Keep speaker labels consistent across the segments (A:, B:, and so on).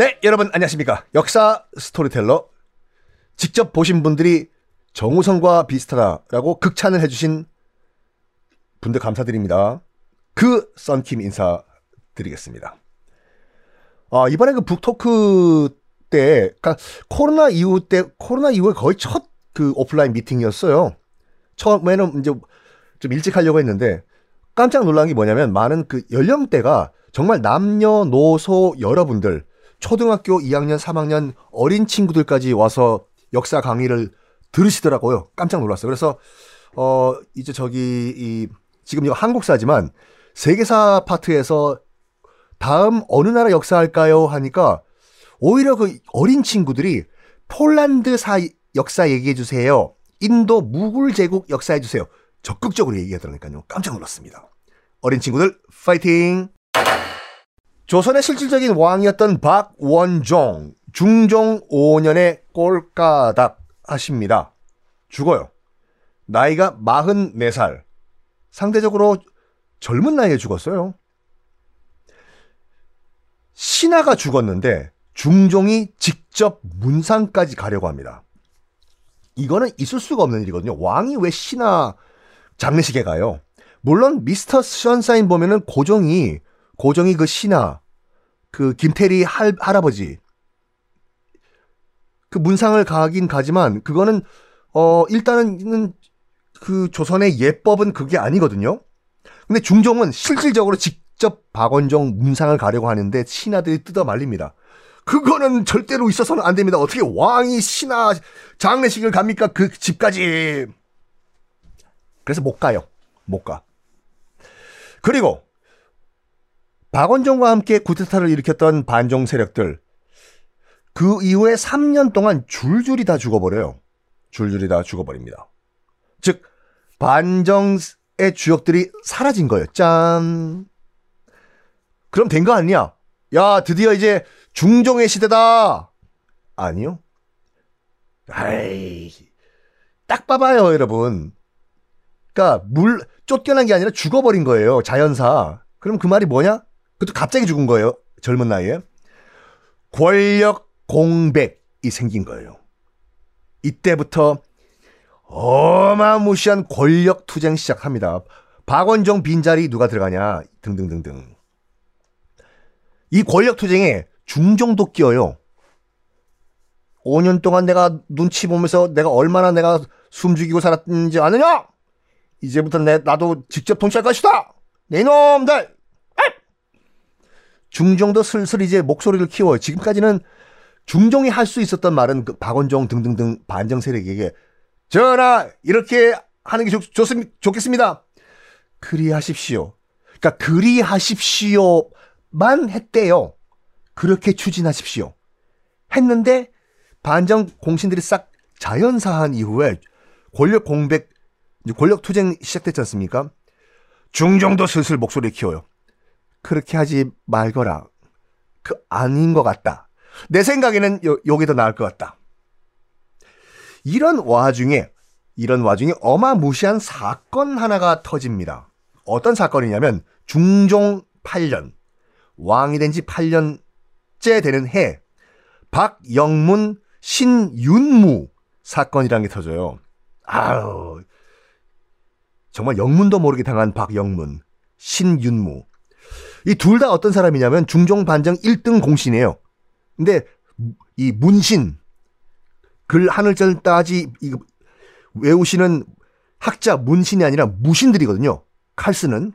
A: 네, 여러분 안녕하십니까. 역사 스토리텔러 직접 보신 분들이 정우성과 비슷하다라고 극찬을 해주신 분들 감사드립니다. 그 썬킴 인사드리겠습니다. 아, 이번에 그 북토크 때, 그니까 코로나 이후 때, 코로나 이후에 거의 첫 그 오프라인 미팅이었어요. 처음에는 이제 좀 일찍 하려고 했는데 깜짝 놀란 게 뭐냐면 많은 그 연령대가 정말 남녀노소 여러분들 초등학교 2학년, 3학년 어린 친구들까지 와서 역사 강의를 들으시더라고요. 깜짝 놀랐어요. 그래서 어 이제 저기 이 지금 이거 한국사지만 세계사 파트에서 다음 어느 나라 역사할까요 하니까 오히려 그 어린 친구들이 폴란드 사 역사 얘기해 주세요. 인도 무굴 제국 역사해 주세요. 적극적으로 얘기하더라니까요. 깜짝 놀랐습니다. 어린 친구들 파이팅! 조선의 실질적인 왕이었던 박원종 중종 5년에 꼴까닥 하십니다. 죽어요. 나이가 44살. 상대적으로 젊은 나이에 죽었어요. 신하가 죽었는데 중종이 직접 문상까지 가려고 합니다. 이거는 있을 수가 없는 일이거든요. 왕이 왜 신하 장례식에 가요? 물론 미스터 션사인 보면은 고종이 고종이 그 신하 그 김태리 할, 할아버지 그 문상을 가긴 가지만 그거는 어 일단은 그 조선의 예법은 그게 아니거든요. 근데 중종은 실질적으로 직접 박원종 문상을 가려고 하는데 신하들이 뜯어 말립니다. 그거는 절대로 있어서는 안 됩니다. 어떻게 왕이 신하 장례식을 갑니까? 그 집까지. 그래서 못 가요. 못 가. 그리고 박원종과 함께 구테타를 일으켰던 반종 세력들 그 이후에 3년 동안 줄줄이 다 죽어버려요. 줄줄이 다 죽어버립니다. 즉 반정의 주역들이 사라진 거예요. 짠. 그럼 된 거 아니야? 야 드디어 이제 중종의 시대다. 아니요. 아이 딱 봐봐요 여러분. 그러니까 물 쫓겨난 게 아니라 죽어버린 거예요 자연사. 그럼 그 말이 뭐냐? 그것도 갑자기 죽은 거예요. 젊은 나이에. 권력 공백이 생긴 거예요. 이때부터 어마무시한 권력 투쟁 시작합니다. 박원종 빈자리 누가 들어가냐 등등등등. 이 권력 투쟁에 중종도 끼어요. 5년 동안 내가 눈치 보면서 내가 얼마나 내가 숨 죽이고 살았는지 아느냐? 이제부터 내, 나도 직접 통치할 것이다! 내 놈들! 중종도 슬슬 이제 목소리를 키워요. 지금까지는 중종이 할 수 있었던 말은 그 박원종 등등등 반정 세력에게 전하 이렇게 하는 게 좋, 좋습, 좋겠습니다. 그리하십시오. 그러니까 그리하십시오만 했대요. 그렇게 추진하십시오. 했는데 반정 공신들이 싹 자연사한 이후에 권력 공백, 권력 투쟁 시작됐지 않습니까? 중종도 슬슬 목소리 키워요. 그렇게 하지 말거라. 그 아닌 것 같다. 내 생각에는 요, 요게 더 나을 것 같다. 이런 와중에 이런 와중에 어마무시한 사건 하나가 터집니다. 어떤 사건이냐면 중종 8년 왕이 된 지 8년째 되는 해 박영문 신윤무 사건이라는 게 터져요. 아우 정말 영문도 모르게 당한 박영문 신윤무 이 둘 다 어떤 사람이냐면 중종 반정 1등 공신이에요. 근데 이 문신 글 하늘절 따지 외우시는 학자 문신이 아니라 무신들이거든요. 칼 쓰는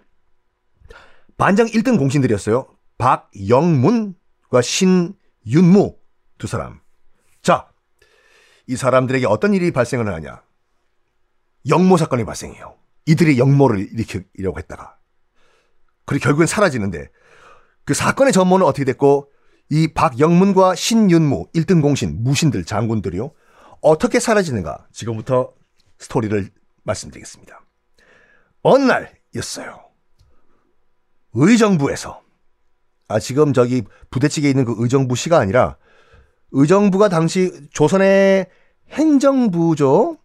A: 반장 1등 공신들이었어요. 박영문과 신윤무 두 사람. 자, 이 사람들에게 어떤 일이 발생을 하냐? 영모 사건이 발생해요. 이들이 영모를 일으키려고 했다가. 그리고 결국엔 사라지는데 그 사건의 전모는 어떻게 됐고 이 박영문과 신윤무 1등 공신 무신들 장군들이요. 어떻게 사라지는가? 지금부터 스토리를 말씀드리겠습니다. 어느 날이었어요. 의정부에서 아 지금 저기 부대찌개 있는 그 의정부시가 아니라 의정부가 당시 조선의 행정부죠.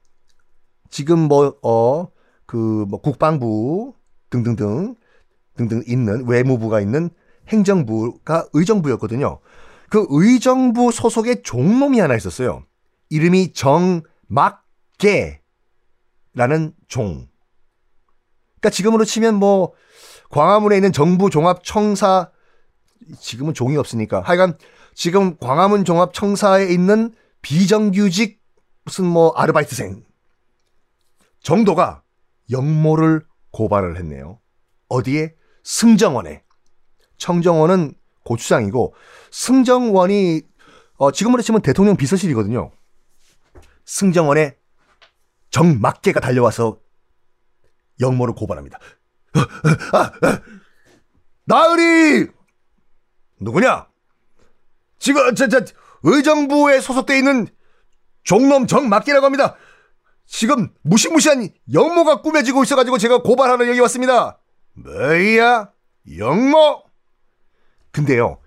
A: 지금 뭐 어 그뭐 국방부 등등등 등등 있는 외무부가 있는 행정부가 의정부였거든요. 그 의정부 소속의 종놈이 하나 있었어요. 이름이 정막계라는 종. 그러니까 지금으로 치면 뭐 광화문에 있는 정부 종합 청사 지금은 종이 없으니까 하여간 지금 광화문 종합 청사에 있는 비정규직 무슨 뭐 아르바이트생 정도가 영모를 고발을 했네요. 어디에? 승정원에. 청정원은 고추장이고 승정원이 어, 지금으로 치면 대통령 비서실이거든요. 승정원에 정막계가 달려와서 영모를 고발합니다. 아, 아, 나으리 누구냐? 지금 저, 저 의정부에 소속돼 있는 종놈 정막계라고 합니다. 지금 무시무시한 영모가 꾸며지고 있어가지고 제가 고발하러 여기 왔습니다. 뭐야? 영모? 근데요,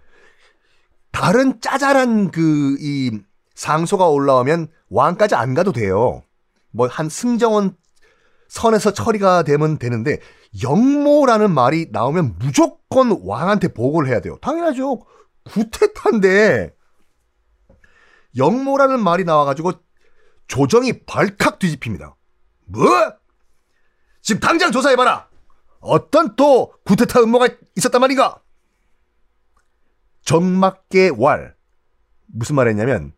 A: 다른 짜잘한 그, 이, 상소가 올라오면 왕까지 안 가도 돼요. 뭐, 한 승정원 선에서 처리가 되면 되는데, 영모라는 말이 나오면 무조건 왕한테 보고를 해야 돼요. 당연하죠. 구태타인데, 영모라는 말이 나와가지고 조정이 발칵 뒤집힙니다. 뭐? 지금 당장 조사해봐라! 어떤 또 구테타 음모가 있었단 말인가? 정막계 왈. 무슨 말 했냐면,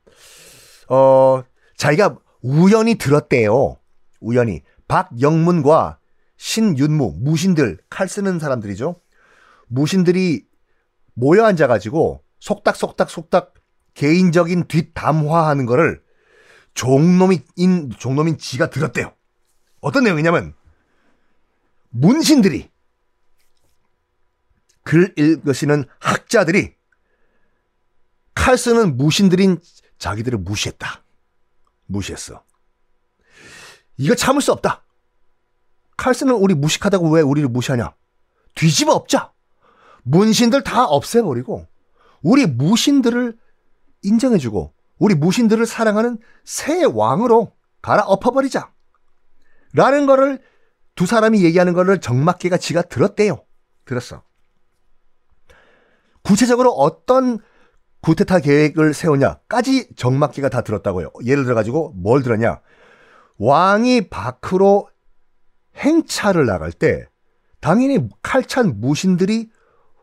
A: 어, 자기가 우연히 들었대요. 우연히. 박영문과 신윤무, 무신들, 칼 쓰는 사람들이죠. 무신들이 모여 앉아가지고 속닥속닥 속닥 개인적인 뒷담화하는 거를 종놈인, 종놈인 지가 들었대요. 어떤 내용이냐면, 문신들이, 글 읽으시는 학자들이 칼 쓰는 무신들인 자기들을 무시했다. 무시했어. 이거 참을 수 없다. 칼 쓰는 우리 무식하다고 왜 우리를 무시하냐? 뒤집어 엎자. 문신들 다 없애버리고 우리 무신들을 인정해주고 우리 무신들을 사랑하는 새 왕으로 갈아엎어버리자. 라는 거를 두 사람이 얘기하는 거를 정막계가 지가 들었대요. 들었어. 구체적으로 어떤 구테타 계획을 세우냐까지 정막계가 다 들었다고요. 예를 들어가지고 뭘 들었냐. 왕이 밖으로 행차를 나갈 때 당연히 칼찬 무신들이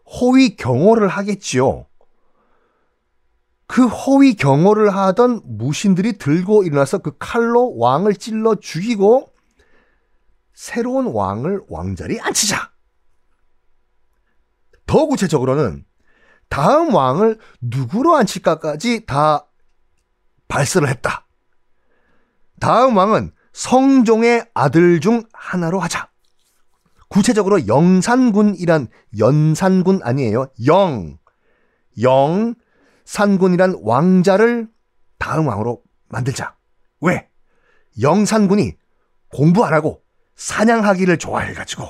A: 호위 경호를 하겠지요. 그 허위 경호를 하던 무신들이 들고 일어나서 그 칼로 왕을 찔러 죽이고 새로운 왕을 왕자리에 앉히자. 더 구체적으로는 다음 왕을 누구로 앉힐까까지 다 발설을 했다. 다음 왕은 성종의 아들 중 하나로 하자. 구체적으로 영산군이란 연산군 아니에요. 영. 영 산군이란 왕자를 다음 왕으로 만들자. 왜? 영산군이 공부 안 하고 사냥하기를 좋아해가지고,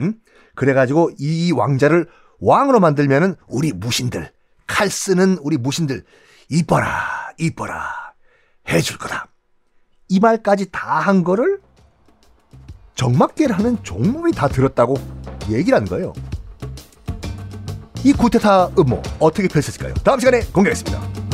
A: 응? 그래가지고 이 왕자를 왕으로 만들면은 우리 무신들, 칼 쓰는 우리 무신들, 이뻐라, 이뻐라, 해줄 거다. 이 말까지 다 한 거를 정막계라는 종목이 다 들었다고 얘기를 한 거예요. 이 구테타 음모 어떻게 펼쳐질까요? 다음 시간에 공개하겠습니다.